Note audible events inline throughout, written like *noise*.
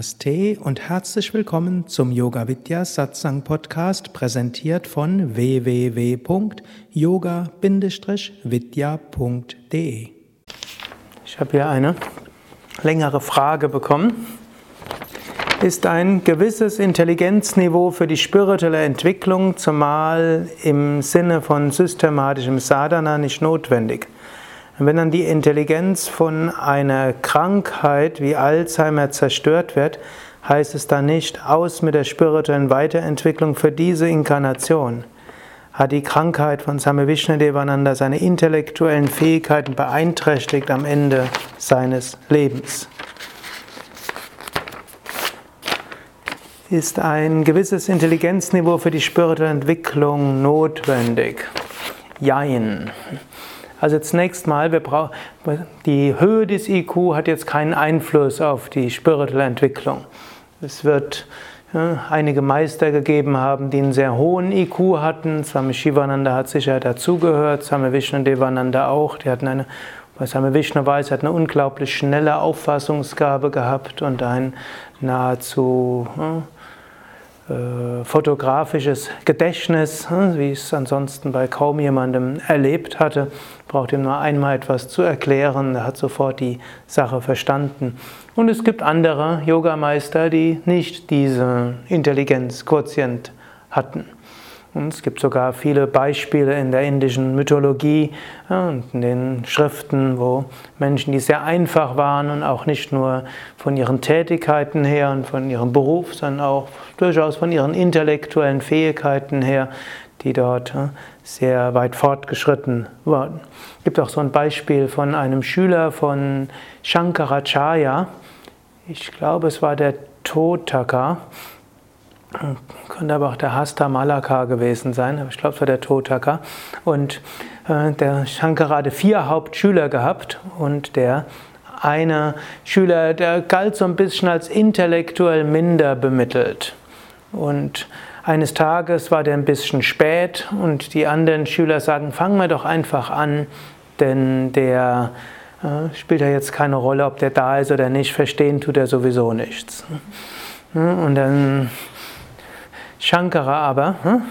Namaste und herzlich willkommen zum Yoga Vidya Satsang Podcast, präsentiert von www.yoga-vidya.de. Ich habe hier eine längere Frage bekommen. Ist ein gewisses Intelligenzniveau für die spirituelle Entwicklung, zumal im Sinne von systematischem Sadhana, nicht notwendig? Und wenn dann die Intelligenz von einer Krankheit wie Alzheimer zerstört wird, heißt es dann nicht aus mit der spirituellen Weiterentwicklung für diese Inkarnation. Hat die Krankheit von Same Vishnadevananda seine intellektuellen Fähigkeiten beeinträchtigt am Ende seines Lebens? Ist ein gewisses Intelligenzniveau für die spirituelle Entwicklung notwendig? Jein. Also zunächst mal, wir brauchen, die Höhe des IQ hat jetzt keinen Einfluss auf die spirituelle Entwicklung. Es wird ja, einige Meister gegeben haben, die einen sehr hohen IQ hatten. Swami Shivananda hat sicher dazugehört, Swami Vishnudevananda auch. Die hatten eine, bei Swami Vishnu weiß, hat eine unglaublich schnelle Auffassungsgabe gehabt und ein nahezu ja, fotografisches Gedächtnis, hm, wie ich es ansonsten bei kaum jemandem erlebt hatte. Braucht ihm nur einmal etwas zu erklären, er hat sofort die Sache verstanden. Und es gibt andere Yogameister, die nicht diese Intelligenzquotient hatten. Und es gibt sogar viele Beispiele in der indischen Mythologie und in den Schriften, wo Menschen, die sehr einfach waren und auch nicht nur von ihren Tätigkeiten her und von ihrem Beruf, sondern auch durchaus von ihren intellektuellen Fähigkeiten her, die dort sehr weit fortgeschritten waren. Es gibt auch so ein Beispiel von einem Schüler von Shankaracharya. Ich glaube, es war der Totaka. Könnte aber auch der Hasta Malaka gewesen sein, aber ich glaube, es war der Totaka. Und äh, der Shankara hatte vier Hauptschüler gehabt und der eine Schüler, der galt so ein bisschen als intellektuell minder bemittelt. Und eines Tages war der ein bisschen spät und die anderen Schüler sagen, fangen wir doch einfach an, denn der äh, spielt ja jetzt keine Rolle, ob der da ist oder nicht, verstehen tut er sowieso nichts. Und dann Shankara aber, hm,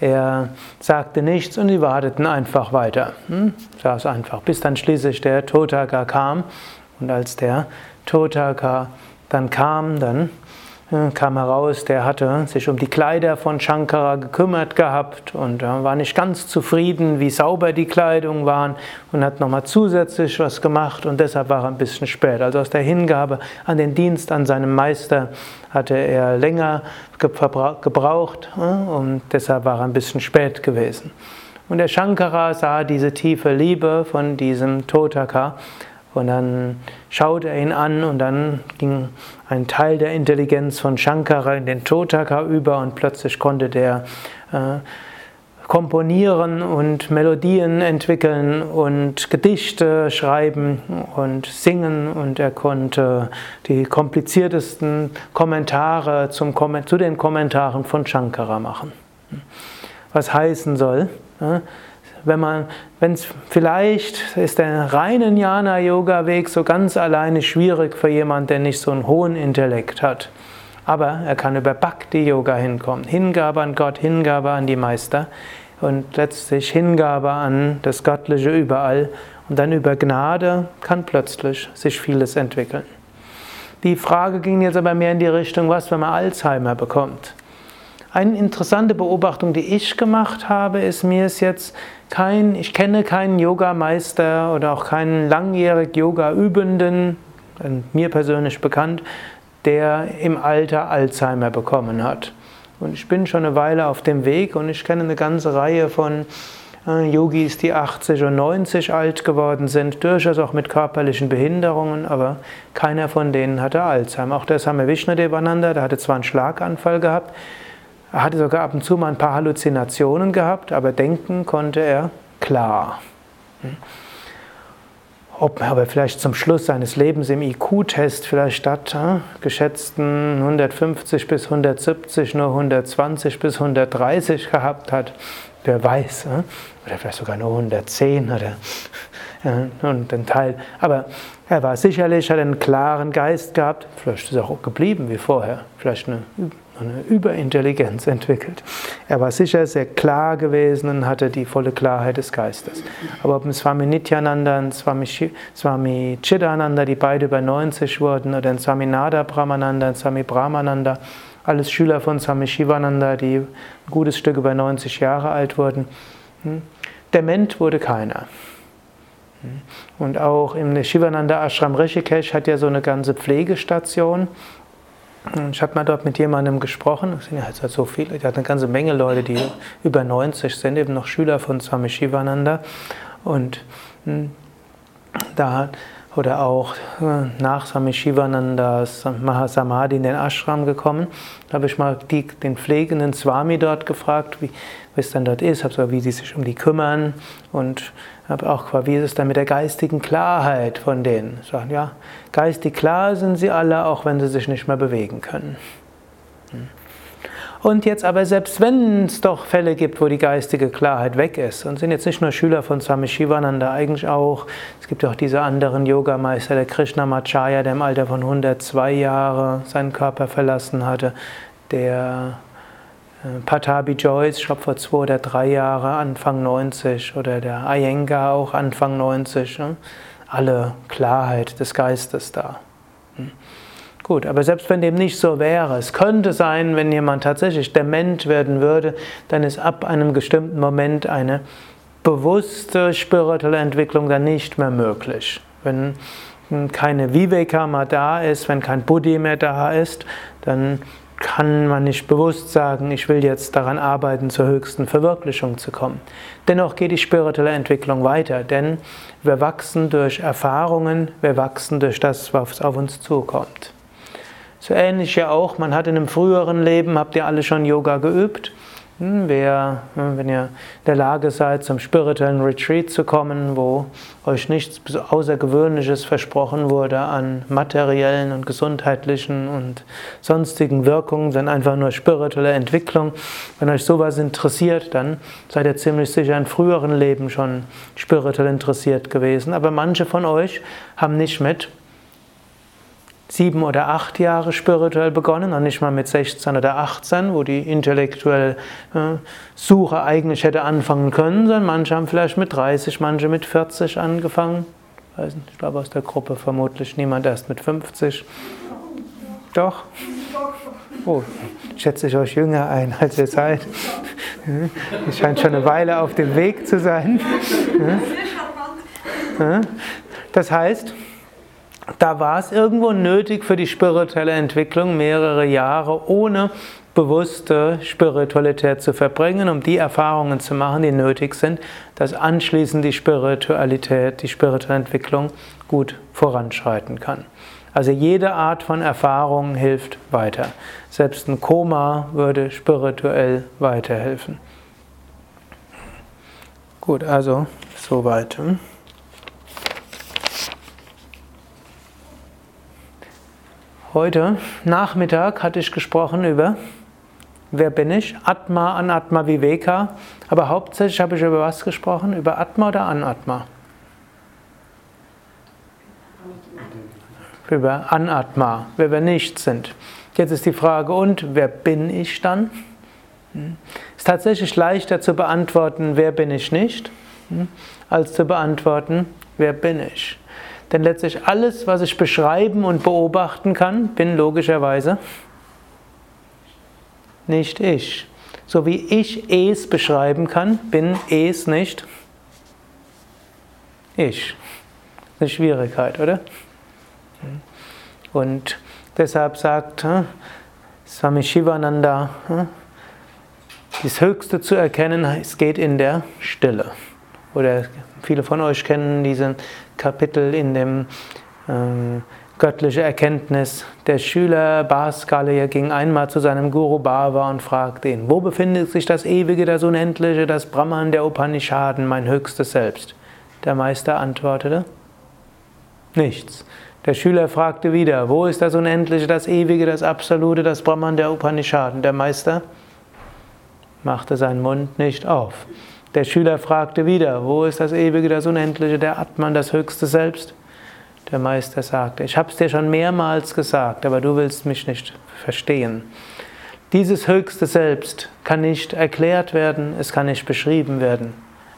er sagte nichts und die warteten einfach weiter. Hm, saß einfach, bis dann schließlich der Totaka kam. Und als der Totaka dann kam, dann kam heraus, der hatte sich um die Kleider von Shankara gekümmert gehabt und war nicht ganz zufrieden, wie sauber die Kleidung waren und hat nochmal zusätzlich was gemacht und deshalb war er ein bisschen spät. Also aus der Hingabe an den Dienst an seinem Meister hatte er länger gebraucht und deshalb war er ein bisschen spät gewesen. Und der Shankara sah diese tiefe Liebe von diesem Totaka und dann schaute er ihn an und dann ging ein Teil der Intelligenz von Shankara in den Totaka über und plötzlich konnte der äh, komponieren und Melodien entwickeln und Gedichte schreiben und singen und er konnte die kompliziertesten Kommentare zum, zu den Kommentaren von Shankara machen. Was heißen soll, wenn man, wenn es vielleicht ist der reine Jnana-Yoga-Weg so ganz alleine schwierig für jemanden, der nicht so einen hohen Intellekt hat. Aber er kann über Bhakti-Yoga hinkommen. Hingabe an Gott, Hingabe an die Meister und letztlich Hingabe an das Göttliche überall. Und dann über Gnade kann plötzlich sich vieles entwickeln. Die Frage ging jetzt aber mehr in die Richtung, was, wenn man Alzheimer bekommt. Eine interessante Beobachtung, die ich gemacht habe, ist, mir ist jetzt kein, ich kenne keinen Yogameister oder auch keinen langjährig Yoga-Übenden, mir persönlich bekannt, der im Alter Alzheimer bekommen hat. Und ich bin schon eine Weile auf dem Weg und ich kenne eine ganze Reihe von äh, Yogis, die 80 und 90 alt geworden sind, durchaus auch mit körperlichen Behinderungen, aber keiner von denen hatte Alzheimer. Auch der Same Vishnadevananda, der hatte zwar einen Schlaganfall gehabt, er hatte sogar ab und zu mal ein paar Halluzinationen gehabt, aber denken konnte er klar. Ob er aber vielleicht zum Schluss seines Lebens im IQ-Test vielleicht statt äh, geschätzten 150 bis 170 nur 120 bis 130 gehabt hat, wer weiß. Äh? Oder vielleicht sogar nur 110 oder *laughs* und ein Teil. Aber er war sicherlich, hat einen klaren Geist gehabt. Vielleicht ist er auch geblieben wie vorher. Vielleicht eine, eine Überintelligenz entwickelt. Er war sicher sehr klar gewesen und hatte die volle Klarheit des Geistes. Aber ob Swami Nityananda und Swami, Swami Chidananda, die beide über 90 wurden, oder Swami Nada Brahmananda, ein Swami Brahmananda, alles Schüler von Swami Shivananda, die ein gutes Stück über 90 Jahre alt wurden. Hm? Dement wurde keiner. Hm? Und auch im Shivananda Ashram Rishikesh hat ja so eine ganze Pflegestation. Ich habe mal dort mit jemandem gesprochen, es sind ja halt so viele, er hat eine ganze Menge Leute, die über 90 sind, eben noch Schüler von Swami Shivananda. Und hm, da oder auch äh, nach Swami Shivanandas Mahasamadhi in den Ashram gekommen. Da habe ich mal die, den pflegenden Swami dort gefragt, wie, wie es dann dort ist, habe so, wie sie sich um die kümmern und habe auch gefragt, wie ist es dann mit der geistigen Klarheit von denen. Sagen, ja, geistig klar sind sie alle, auch wenn sie sich nicht mehr bewegen können. Und jetzt aber, selbst wenn es doch Fälle gibt, wo die geistige Klarheit weg ist, und sind jetzt nicht nur Schüler von Swami Shivananda, eigentlich auch, es gibt auch diese anderen Yogameister, der Krishnamacharya, der im Alter von 102 Jahre seinen Körper verlassen hatte, der äh, Patabi Joyce, ich glaube vor zwei oder drei Jahren, Anfang 90, oder der Iyengar auch Anfang 90, ne? alle Klarheit des Geistes da. Gut, aber selbst wenn dem nicht so wäre, es könnte sein, wenn jemand tatsächlich dement werden würde, dann ist ab einem bestimmten Moment eine bewusste spirituelle Entwicklung dann nicht mehr möglich. Wenn keine Viveka mehr da ist, wenn kein Buddhi mehr da ist, dann kann man nicht bewusst sagen, ich will jetzt daran arbeiten, zur höchsten Verwirklichung zu kommen. Dennoch geht die spirituelle Entwicklung weiter, denn wir wachsen durch Erfahrungen, wir wachsen durch das, was auf uns zukommt. So ähnlich ja auch, man hat in einem früheren Leben, habt ihr alle schon Yoga geübt? Hm, wer, hm, wenn ihr in der Lage seid, zum spirituellen Retreat zu kommen, wo euch nichts Außergewöhnliches versprochen wurde an materiellen und gesundheitlichen und sonstigen Wirkungen, sondern einfach nur spirituelle Entwicklung. Wenn euch sowas interessiert, dann seid ihr ziemlich sicher in früheren Leben schon spirituell interessiert gewesen. Aber manche von euch haben nicht mit sieben oder acht Jahre spirituell begonnen und nicht mal mit 16 oder 18, wo die intellektuelle äh, Suche eigentlich hätte anfangen können, sondern manche haben vielleicht mit 30, manche mit 40 angefangen. Ich glaube aus der Gruppe vermutlich niemand erst mit 50. Doch. Oh, schätze ich euch jünger ein, als ihr seid. Ihr scheint schon eine Weile auf dem Weg zu sein. Das heißt, da war es irgendwo nötig für die spirituelle Entwicklung mehrere Jahre ohne bewusste Spiritualität zu verbringen, um die Erfahrungen zu machen, die nötig sind, dass anschließend die Spiritualität, die spirituelle Entwicklung gut voranschreiten kann. Also jede Art von Erfahrung hilft weiter. Selbst ein Koma würde spirituell weiterhelfen. Gut, also soweit. Hm? Heute Nachmittag hatte ich gesprochen über Wer bin ich? Atma, Anatma, Viveka. Aber hauptsächlich habe ich über was gesprochen? Über Atma oder Anatma? Über Anatma, wer wir nicht sind. Jetzt ist die Frage, und wer bin ich dann? Hm? Ist tatsächlich leichter zu beantworten, wer bin ich nicht, hm? als zu beantworten, wer bin ich. Denn letztlich alles, was ich beschreiben und beobachten kann, bin logischerweise nicht ich. So wie ich es beschreiben kann, bin es nicht ich. Eine Schwierigkeit, oder? Und deshalb sagt hm, Swami Shivananda, hm, das Höchste zu erkennen, es geht in der Stille. Oder viele von euch kennen diesen Kapitel in dem ähm, göttliche Erkenntnis. Der Schüler Bhaskaleya ging einmal zu seinem Guru Bhava und fragte ihn, wo befindet sich das Ewige, das Unendliche, das Brahman der Upanishaden, mein höchstes Selbst? Der Meister antwortete, nichts. Der Schüler fragte wieder, wo ist das Unendliche, das Ewige, das Absolute, das Brahman der Upanishaden? Der Meister machte seinen Mund nicht auf. Der Schüler fragte wieder, wo ist das Ewige, das Unendliche, der Atman, das höchste Selbst? Der Meister sagte, ich habe es dir schon mehrmals gesagt, aber du willst mich nicht verstehen. Dieses höchste Selbst kann nicht erklärt werden, es kann nicht beschrieben werden.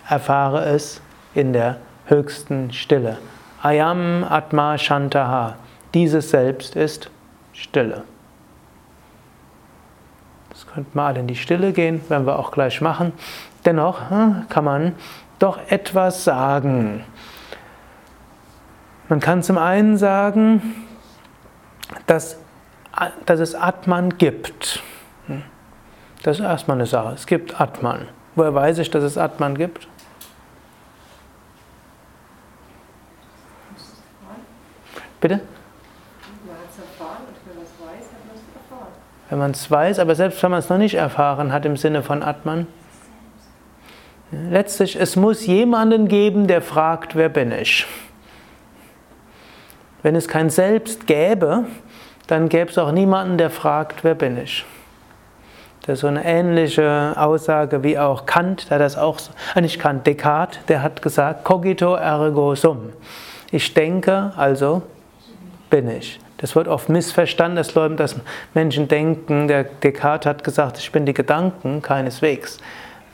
Erfahre es in der höchsten Stille. Ayam Atma Shantaha. Dieses Selbst ist Stille. Das könnte mal in die Stille gehen, werden wir auch gleich machen. Dennoch hm, kann man doch etwas sagen. Man kann zum einen sagen, dass, dass es Atman gibt. Hm. Das ist erstmal eine Sache. Es gibt Atman. Woher weiß ich, dass es Atman gibt? Bitte? Wenn man es weiß, aber selbst wenn man es noch nicht erfahren hat im Sinne von Atman. Letztlich, es muss jemanden geben, der fragt, wer bin ich? Wenn es kein Selbst gäbe, dann gäbe es auch niemanden, der fragt, wer bin ich? Das ist so eine ähnliche Aussage wie auch Kant, der das auch, äh, nicht Kant, Descartes, der hat gesagt, cogito ergo sum. Ich denke, also bin ich. Das wird oft missverstanden, dass, Leute, dass Menschen denken, der Descartes hat gesagt, ich bin die Gedanken, keineswegs.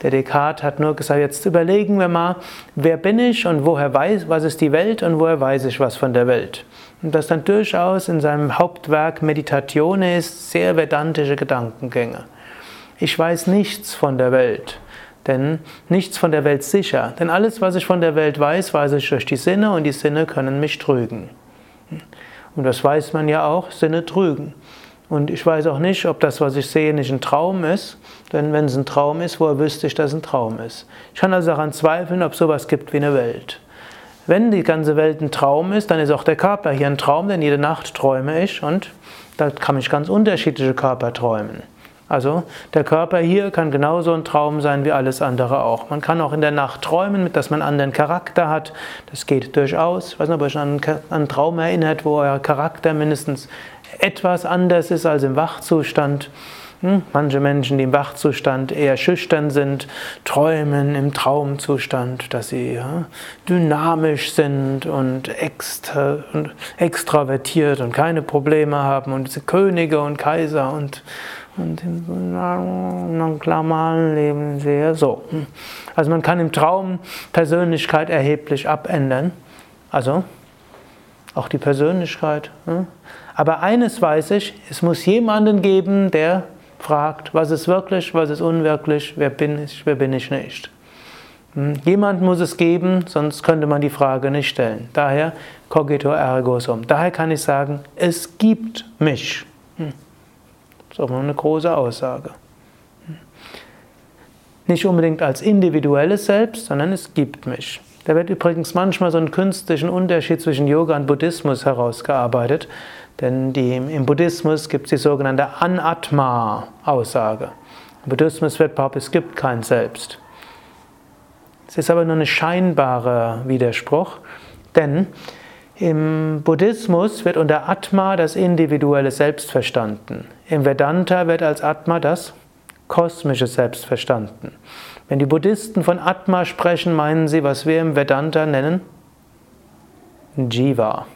Der Descartes hat nur gesagt, jetzt überlegen wir mal, wer bin ich und woher weiß, was ist die Welt und woher weiß ich was von der Welt. Und das dann durchaus in seinem Hauptwerk Meditationes sehr vedantische Gedankengänge. Ich weiß nichts von der Welt, denn nichts von der Welt sicher, denn alles, was ich von der Welt weiß, weiß ich durch die Sinne und die Sinne können mich trügen. Und das weiß man ja auch, Sinne trügen. Und ich weiß auch nicht, ob das, was ich sehe, nicht ein Traum ist, denn wenn es ein Traum ist, woher wüsste ich, dass es ein Traum ist? Ich kann also daran zweifeln, ob es sowas gibt wie eine Welt. Wenn die ganze Welt ein Traum ist, dann ist auch der Körper hier ein Traum, denn jede Nacht träume ich und da kann ich ganz unterschiedliche Körper träumen. Also der Körper hier kann genauso ein Traum sein wie alles andere auch. Man kann auch in der Nacht träumen, dass man einen anderen Charakter hat. Das geht durchaus. Ich weiß nicht, ob euch an einen Traum erinnert, wo euer Charakter mindestens etwas anders ist als im Wachzustand. Hm? Manche Menschen, die im Wachzustand eher schüchtern sind, träumen im Traumzustand, dass sie ja, dynamisch sind und, extra, und extravertiert und keine Probleme haben und sie Könige und Kaiser und, und im normalen Leben sehr so. Hm? Also man kann im Traum Persönlichkeit erheblich abändern. Also auch die Persönlichkeit. Hm? Aber eines weiß ich, es muss jemanden geben, der fragt, was ist wirklich, was ist unwirklich, wer bin ich, wer bin ich nicht. Hm, jemand muss es geben, sonst könnte man die Frage nicht stellen. Daher cogito ergo sum. Daher kann ich sagen, es gibt mich. Hm, das ist auch mal eine große Aussage. Hm. Nicht unbedingt als individuelles Selbst, sondern es gibt mich. Da wird übrigens manchmal so ein künstlichen Unterschied zwischen Yoga und Buddhismus herausgearbeitet. Denn die, im Buddhismus gibt es die sogenannte Anatma-Aussage. Im Buddhismus wird behauptet, es gibt kein Selbst. Es ist aber nur ein scheinbarer Widerspruch, denn im Buddhismus wird unter Atma das individuelle Selbst verstanden. Im Vedanta wird als Atma das kosmische Selbst verstanden. Wenn die Buddhisten von Atma sprechen, meinen sie, was wir im Vedanta nennen Jiva.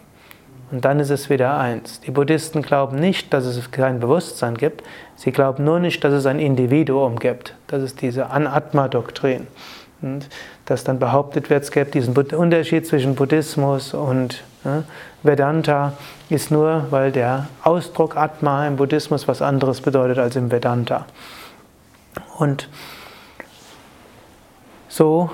Und dann ist es wieder eins. Die Buddhisten glauben nicht, dass es kein Bewusstsein gibt. Sie glauben nur nicht, dass es ein Individuum gibt. Das ist diese Anatma-Doktrin. Dass dann behauptet wird, es gäbe diesen Unterschied zwischen Buddhismus und ja, Vedanta, ist nur, weil der Ausdruck Atma im Buddhismus was anderes bedeutet als im Vedanta. Und so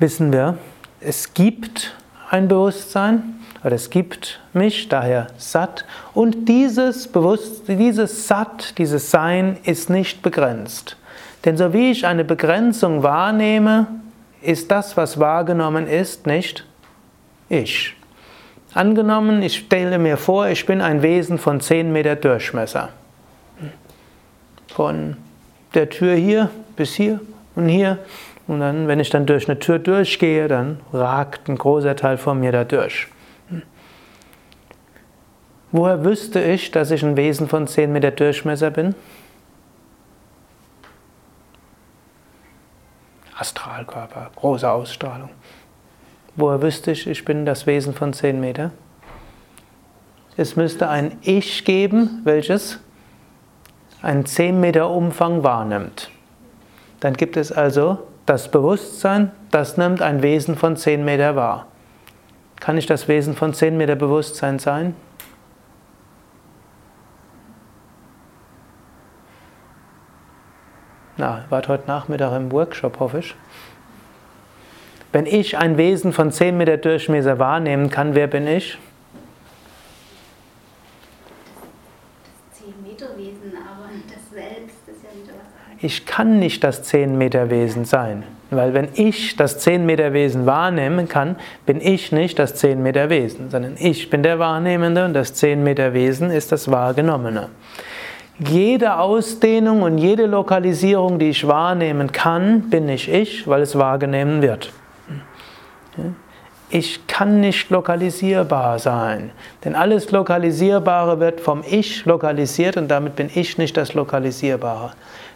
wissen wir, es gibt ein Bewusstsein, oder es gibt mich, daher Sat. Und dieses Bewusstsein, dieses Sat, dieses Sein ist nicht begrenzt. Denn so wie ich eine Begrenzung wahrnehme, ist das, was wahrgenommen ist, nicht ich. Angenommen, ich stelle mir vor, ich bin ein Wesen von 10 Meter Durchmesser. Von der Tür hier bis hier und hier. Und dann, wenn ich dann durch eine Tür durchgehe, dann ragt ein großer Teil von mir da durch. Woher wüsste ich, dass ich ein Wesen von 10 Meter Durchmesser bin? Astralkörper, große Ausstrahlung. Woher wüsste ich, ich bin das Wesen von 10 Meter? Es müsste ein Ich geben, welches einen 10 Meter Umfang wahrnimmt. Dann gibt es also das Bewusstsein, das nimmt ein Wesen von 10 Meter wahr. Kann ich das Wesen von 10 Meter Bewusstsein sein? Na, wart heute Nachmittag im Workshop, hoffe ich. Wenn ich ein Wesen von 10 Meter Durchmesser wahrnehmen kann, wer bin ich? Das 10 Meter Wesen, aber das Selbst ist ja wieder was anderes. Ich kann nicht das 10 Meter Wesen sein, weil wenn ich das 10 Meter Wesen wahrnehmen kann, bin ich nicht das 10 Meter Wesen, sondern ich bin der Wahrnehmende und das 10 Meter Wesen ist das Wahrgenommene. Jede Ausdehnung und jede Lokalisierung, die ich wahrnehmen kann, bin ich ich, weil es wahrgenommen wird. Ich kann nicht lokalisierbar sein, denn alles Lokalisierbare wird vom Ich lokalisiert und damit bin ich nicht das Lokalisierbare.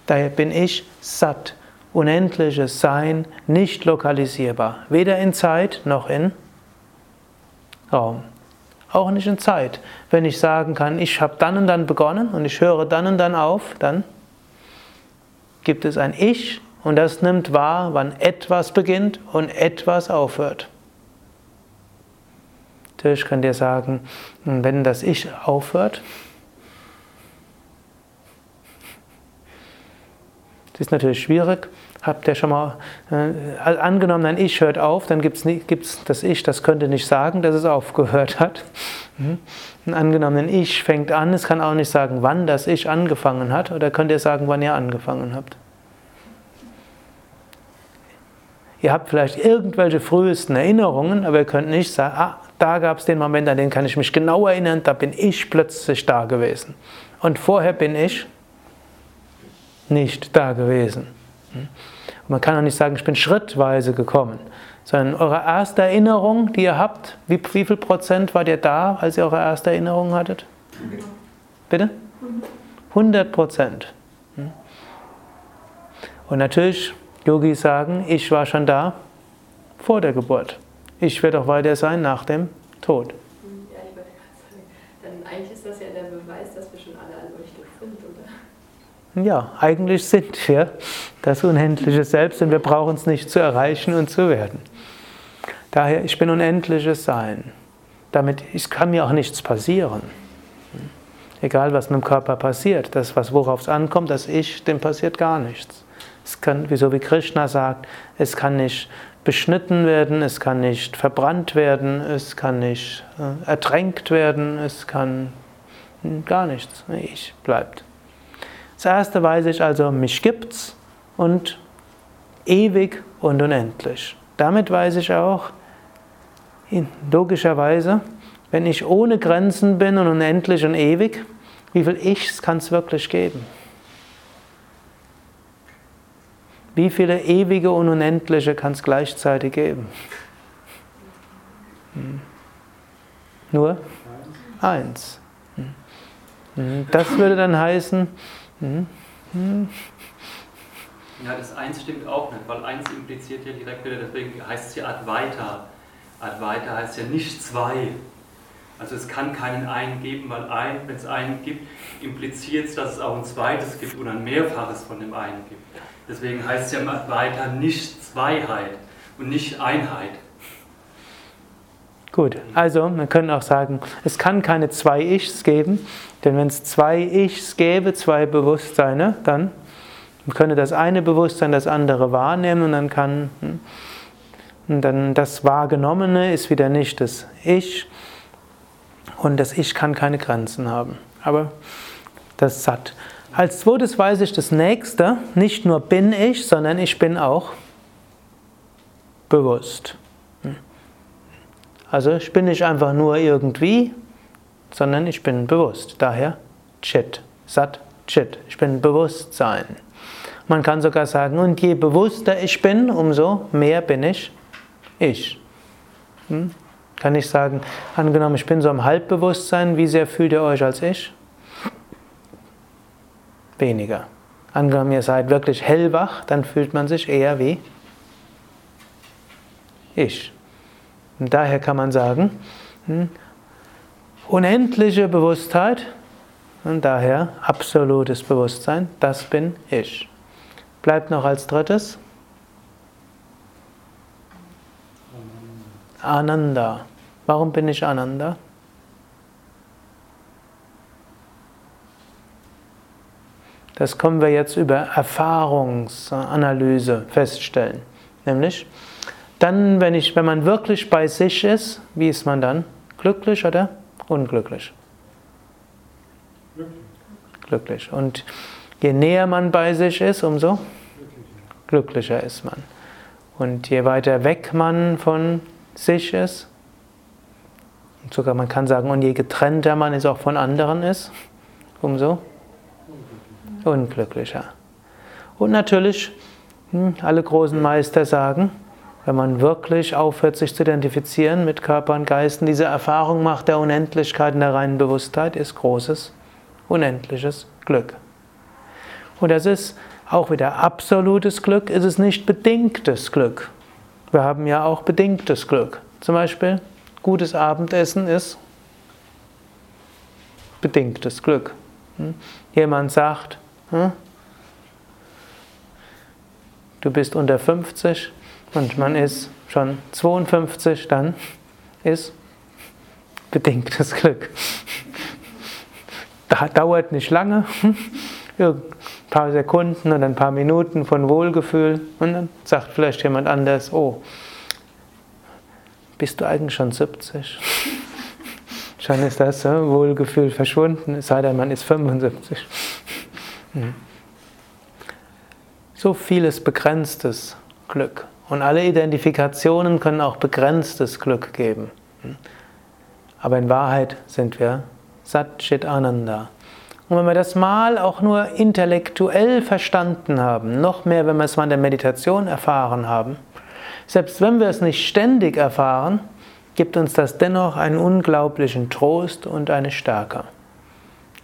Daher bin ich satt, unendliches Sein, nicht lokalisierbar, weder in Zeit noch in Raum. Auch nicht in Zeit. Wenn ich sagen kann, ich habe dann und dann begonnen und ich höre dann und dann auf, dann gibt es ein Ich und das nimmt wahr, wann etwas beginnt und etwas aufhört. Natürlich könnt ihr sagen, wenn das Ich aufhört, das ist natürlich schwierig. Habt ihr schon mal äh, angenommen, ein Ich hört auf, dann gibt es das Ich, das könnte nicht sagen, dass es aufgehört hat. Mhm. Ein angenommen, Ich fängt an, es kann auch nicht sagen, wann das Ich angefangen hat, oder könnt ihr sagen, wann ihr angefangen habt? Ihr habt vielleicht irgendwelche frühesten Erinnerungen, aber ihr könnt nicht sagen, ah, da gab es den Moment, an den kann ich mich genau erinnern, da bin ich plötzlich da gewesen. Und vorher bin ich nicht da gewesen. Und man kann auch nicht sagen, ich bin schrittweise gekommen, sondern eure erste Erinnerung, die ihr habt, wie, wie viel Prozent wart ihr da, als ihr eure erste Erinnerung hattet? Bitte? 100 Prozent. Und natürlich, Yogis sagen, ich war schon da vor der Geburt. Ich werde auch weiter sein nach dem Tod. Ja, ich wollte gerade sagen, dann eigentlich ist das ja der Beweis, dass wir schon alle erleuchtet sind, oder? Ja, eigentlich sind wir das unendliche Selbst und wir brauchen es nicht zu erreichen und zu werden. Daher, ich bin unendliches Sein. Damit es kann mir auch nichts passieren. Egal, was mit dem Körper passiert, das, was worauf es ankommt, das Ich, dem passiert gar nichts. Es kann, so wie Krishna sagt, es kann nicht beschnitten werden, es kann nicht verbrannt werden, es kann nicht äh, ertränkt werden, es kann gar nichts. Ich bleibt. Das erste weiß ich also, mich gibt's und ewig und unendlich. Damit weiß ich auch, logischerweise, wenn ich ohne Grenzen bin und unendlich und ewig, wie viel Ichs kann es wirklich geben? Wie viele ewige und unendliche kann es gleichzeitig geben? Hm. Nur eins. Hm. Hm. Das würde dann heißen, ja, das eins stimmt auch nicht, weil eins impliziert ja direkt wieder, deswegen heißt es ja Advaita. Advaita heißt ja nicht zwei. Also es kann keinen einen geben, weil ein, wenn es einen gibt, impliziert es, dass es auch ein zweites gibt und ein Mehrfaches von dem einen gibt. Deswegen heißt es ja Advaita nicht Zweiheit und nicht Einheit. Gut, also wir können auch sagen, es kann keine zwei Ichs geben, denn wenn es zwei Ichs gäbe, zwei Bewusstseine, dann könnte das eine Bewusstsein das andere wahrnehmen und dann kann hm, und dann das Wahrgenommene ist wieder nicht das Ich und das Ich kann keine Grenzen haben. Aber das Satt. Als zweites weiß ich das nächste, nicht nur bin ich, sondern ich bin auch bewusst. Also ich bin nicht einfach nur irgendwie, sondern ich bin bewusst. Daher Chit, Sat, Chit. Ich bin Bewusstsein. Man kann sogar sagen, und je bewusster ich bin, umso mehr bin ich ich. Hm? Kann ich sagen, angenommen, ich bin so im Halbbewusstsein, wie sehr fühlt ihr euch als ich? Weniger. Angenommen, ihr seid wirklich hellwach, dann fühlt man sich eher wie ich. Und daher kann man sagen, hm, unendliche Bewusstheit und daher absolutes Bewusstsein, das bin ich. Bleibt noch als drittes Ananda. Warum bin ich Ananda? Das können wir jetzt über Erfahrungsanalyse feststellen. Nämlich, dann, wenn, ich, wenn man wirklich bei sich ist, wie ist man dann? Glücklich oder unglücklich? Glücklich. Glücklich. Und je näher man bei sich ist, umso glücklicher ist man. Und je weiter weg man von sich ist, sogar man kann sagen, und je getrennter man ist auch von anderen ist, umso unglücklicher. Und natürlich, hm, alle großen Meister sagen, wenn man wirklich aufhört, sich zu identifizieren mit Körper und Geist und diese Erfahrung macht der Unendlichkeit und der reinen Bewusstheit, ist großes, unendliches Glück. Und das ist auch wieder absolutes Glück, ist es nicht bedingtes Glück. Wir haben ja auch bedingtes Glück. Zum Beispiel, gutes Abendessen ist bedingtes Glück. Hm? Jemand sagt, hm? Du bist unter 50 und man ist schon 52, dann ist bedingtes Glück. Dauert nicht lange, ein paar Sekunden oder ein paar Minuten von Wohlgefühl und dann sagt vielleicht jemand anders, oh, bist du eigentlich schon 70? *laughs* Schon ist das Wohlgefühl verschwunden, es sei denn, man ist 75. Hm. So vieles begrenztes Glück. Und alle Identifikationen können auch begrenztes Glück geben. Hm. Aber in Wahrheit sind wir Sat Chit Ananda. Und wenn wir das mal auch nur intellektuell verstanden haben, noch mehr, wenn wir es mal in der Meditation erfahren haben, selbst wenn wir es nicht ständig erfahren, gibt uns das dennoch einen unglaublichen Trost und eine Stärke.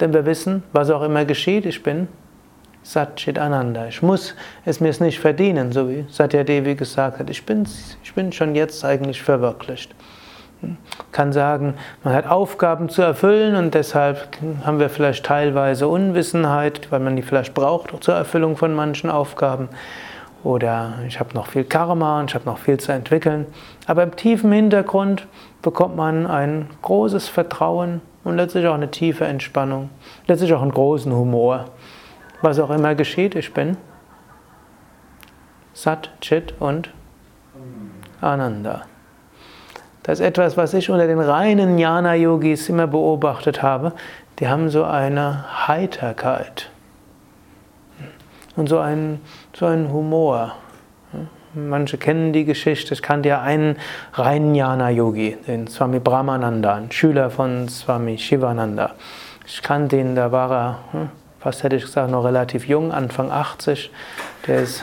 Denn wir wissen, was auch immer geschieht, ich bin Satchit Ananda. Ich muss es mir nicht verdienen, so wie Satya Devi gesagt hat. Ich bin, ich bin schon jetzt eigentlich verwirklicht. Kann sagen, man hat Aufgaben zu erfüllen und deshalb haben wir vielleicht teilweise Unwissenheit, weil man die vielleicht braucht zur Erfüllung von manchen Aufgaben. Oder ich habe noch viel Karma und ich habe noch viel zu entwickeln. Aber im tiefen Hintergrund bekommt man ein großes Vertrauen und letztlich auch eine tiefe Entspannung, letztlich auch einen großen Humor. Was auch immer geschieht, ich bin Sat, Chit und Ananda. Das ist etwas, was ich unter den reinen Jnana-Yogis immer beobachtet habe. Die haben so eine Heiterkeit und so einen, so einen Humor. Manche kennen die Geschichte. Ich kannte ja einen reinen Jnana-Yogi, den Swami Brahmananda, ein Schüler von Swami Shivananda. Ich kannte ihn, da war er, hm, fast hätte ich gesagt, noch relativ jung, Anfang 80. Der ist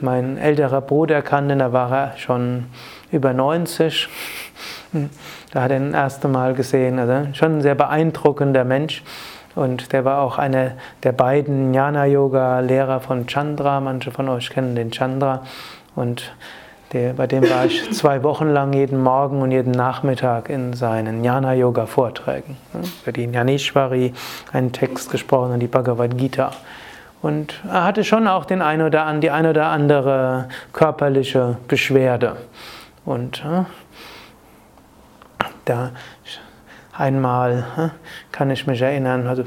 mein älterer Bruder kannte, da war er schon über 90. Da hat er ihn das erste Mal gesehen. Also schon ein sehr beeindruckender Mensch. Und der war auch einer der beiden Jnana-Yoga-Lehrer von Chandra. Manche von euch kennen den Chandra. Und der, bei dem war ich *laughs* zwei Wochen lang jeden Morgen und jeden Nachmittag in seinen Jnana-Yoga-Vorträgen. Für die Jnaneshwari einen Text gesprochen und die Bhagavad Gita. Und er hatte schon auch den ein oder an, die eine oder andere körperliche Beschwerde. Und da Einmal kann ich mich erinnern, also,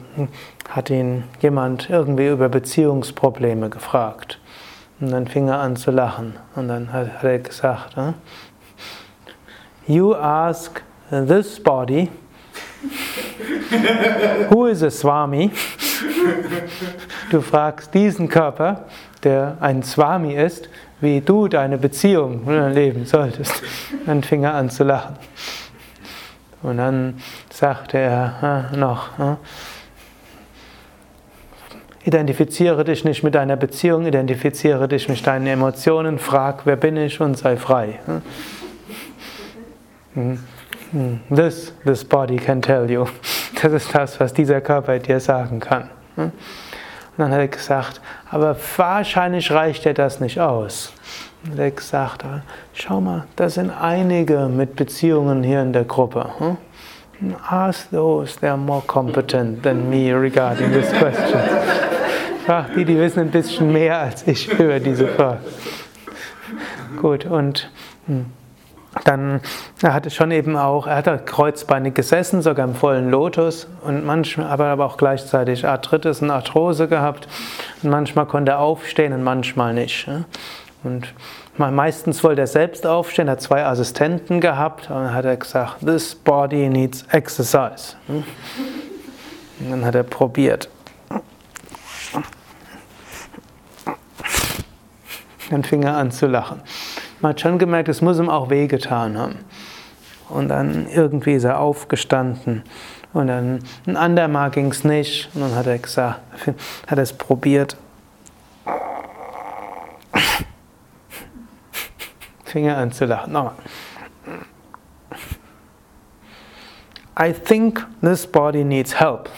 hat ihn jemand irgendwie über Beziehungsprobleme gefragt. Und dann fing er an zu lachen. Und dann hat, er gesagt, You ask this body, who is a Swami? Du fragst diesen Körper, der ein Swami ist, wie du deine Beziehung leben solltest. Dann fing er an zu lachen. Und dann sagte er noch, identifiziere dich nicht mit deiner Beziehung, identifiziere dich mit deinen Emotionen, frag, wer bin ich und sei frei. Hm. Hm. This, this body can tell you. Das ist das, was dieser Körper dir sagen kann. Und dann hat er gesagt, aber wahrscheinlich reicht dir das nicht aus. Und er gesagt, schau mal, da sind einige mit Beziehungen hier in der Gruppe. Hm? Ask those, they are more competent than me regarding this question. *laughs* Frag die, die wissen ein bisschen mehr als ich *laughs* über diese Frage. Gut, und hm, dann er hatte schon eben auch, er hatte kreuzbeinig gesessen, sogar im vollen Lotus und manchmal, aber, aber auch gleichzeitig Arthritis und Arthrose gehabt. Und manchmal konnte er aufstehen und manchmal nicht. Und meistens wollte er selbst aufstehen, hat zwei Assistenten gehabt und dann hat er gesagt, this body needs exercise. Und dann hat er probiert. Dann fing er an zu lachen. Man hat schon gemerkt, es muss ihm auch wehgetan haben. Und dann irgendwie ist er aufgestanden. Und dann ein andermal ging es nicht. Und dann hat er gesagt, hat es probiert. *laughs* Fing er an zu lachen. Nochmal. I think this body needs help.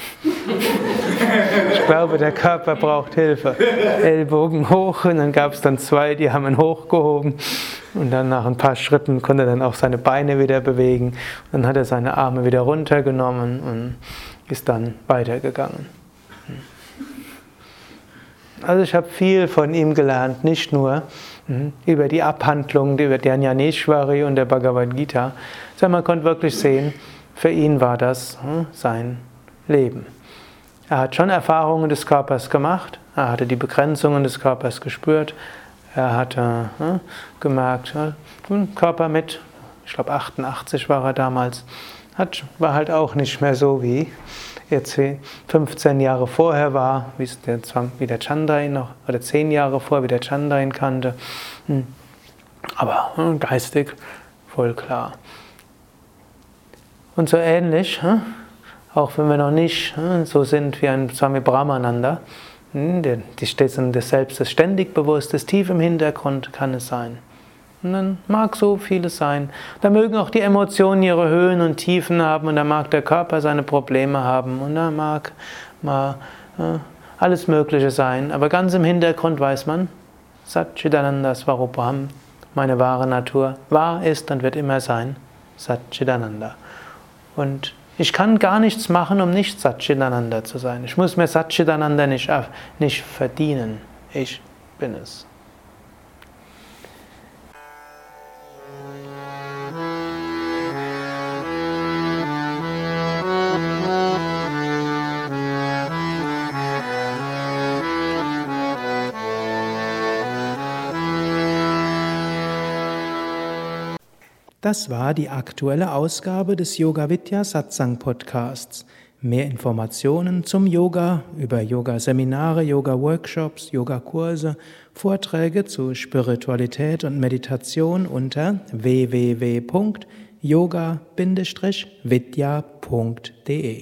Ich glaube, der Körper braucht Hilfe. Ellbogen hoch und dann gab es dann zwei, die haben ihn hochgehoben. Und dann nach ein paar Schritten konnte er dann auch seine Beine wieder bewegen. Und dann hat er seine Arme wieder runtergenommen und ist dann weitergegangen. Also ich habe viel von ihm gelernt, nicht nur hm, über die Abhandlungen über Dhanyaneshwari und der Bhagavad Gita, sondern man konnte wirklich sehen, für ihn war das hm, sein Leben. Er hat schon Erfahrungen des Körpers gemacht, er hatte die Begrenzungen des Körpers gespürt, er hatte hm, gemerkt, ein Körper mit, ich glaube 88 war er damals, hat, war halt auch nicht mehr so wie jetzt 15 Jahre vorher war, wie, der, wie der Chandra ihn noch, oder 10 Jahre vorher, wie der Chandra ihn kannte. Hm. Aber geistig voll klar. Und so ähnlich, hm, auch wenn wir noch nicht hm, so sind wie ein Swami Brahmananda, die Station des Selbstes ständig bewusst ist, tief im Hintergrund kann es sein. Und dann mag so vieles sein. Da mögen auch die Emotionen ihre Höhen und Tiefen haben und da mag der Körper seine Probleme haben und da mag mal äh, alles Mögliche sein. Aber ganz im Hintergrund weiß man, Satchidananda Svarupam, meine wahre Natur, wahr ist und wird immer sein, Satchidananda. Und ich kann gar nichts machen, um nicht Satchitananda zu sein. Ich muss mir Satchitananda nicht, nicht verdienen. Ich bin es. Das war die aktuelle Ausgabe des Yoga Vidya Satsang Podcasts. Mehr Informationen zum Yoga über Yoga-Seminare, Yoga-Workshops, Yogakurse, Vorträge zu Spiritualität und Meditation unter www.yoga-vidya.de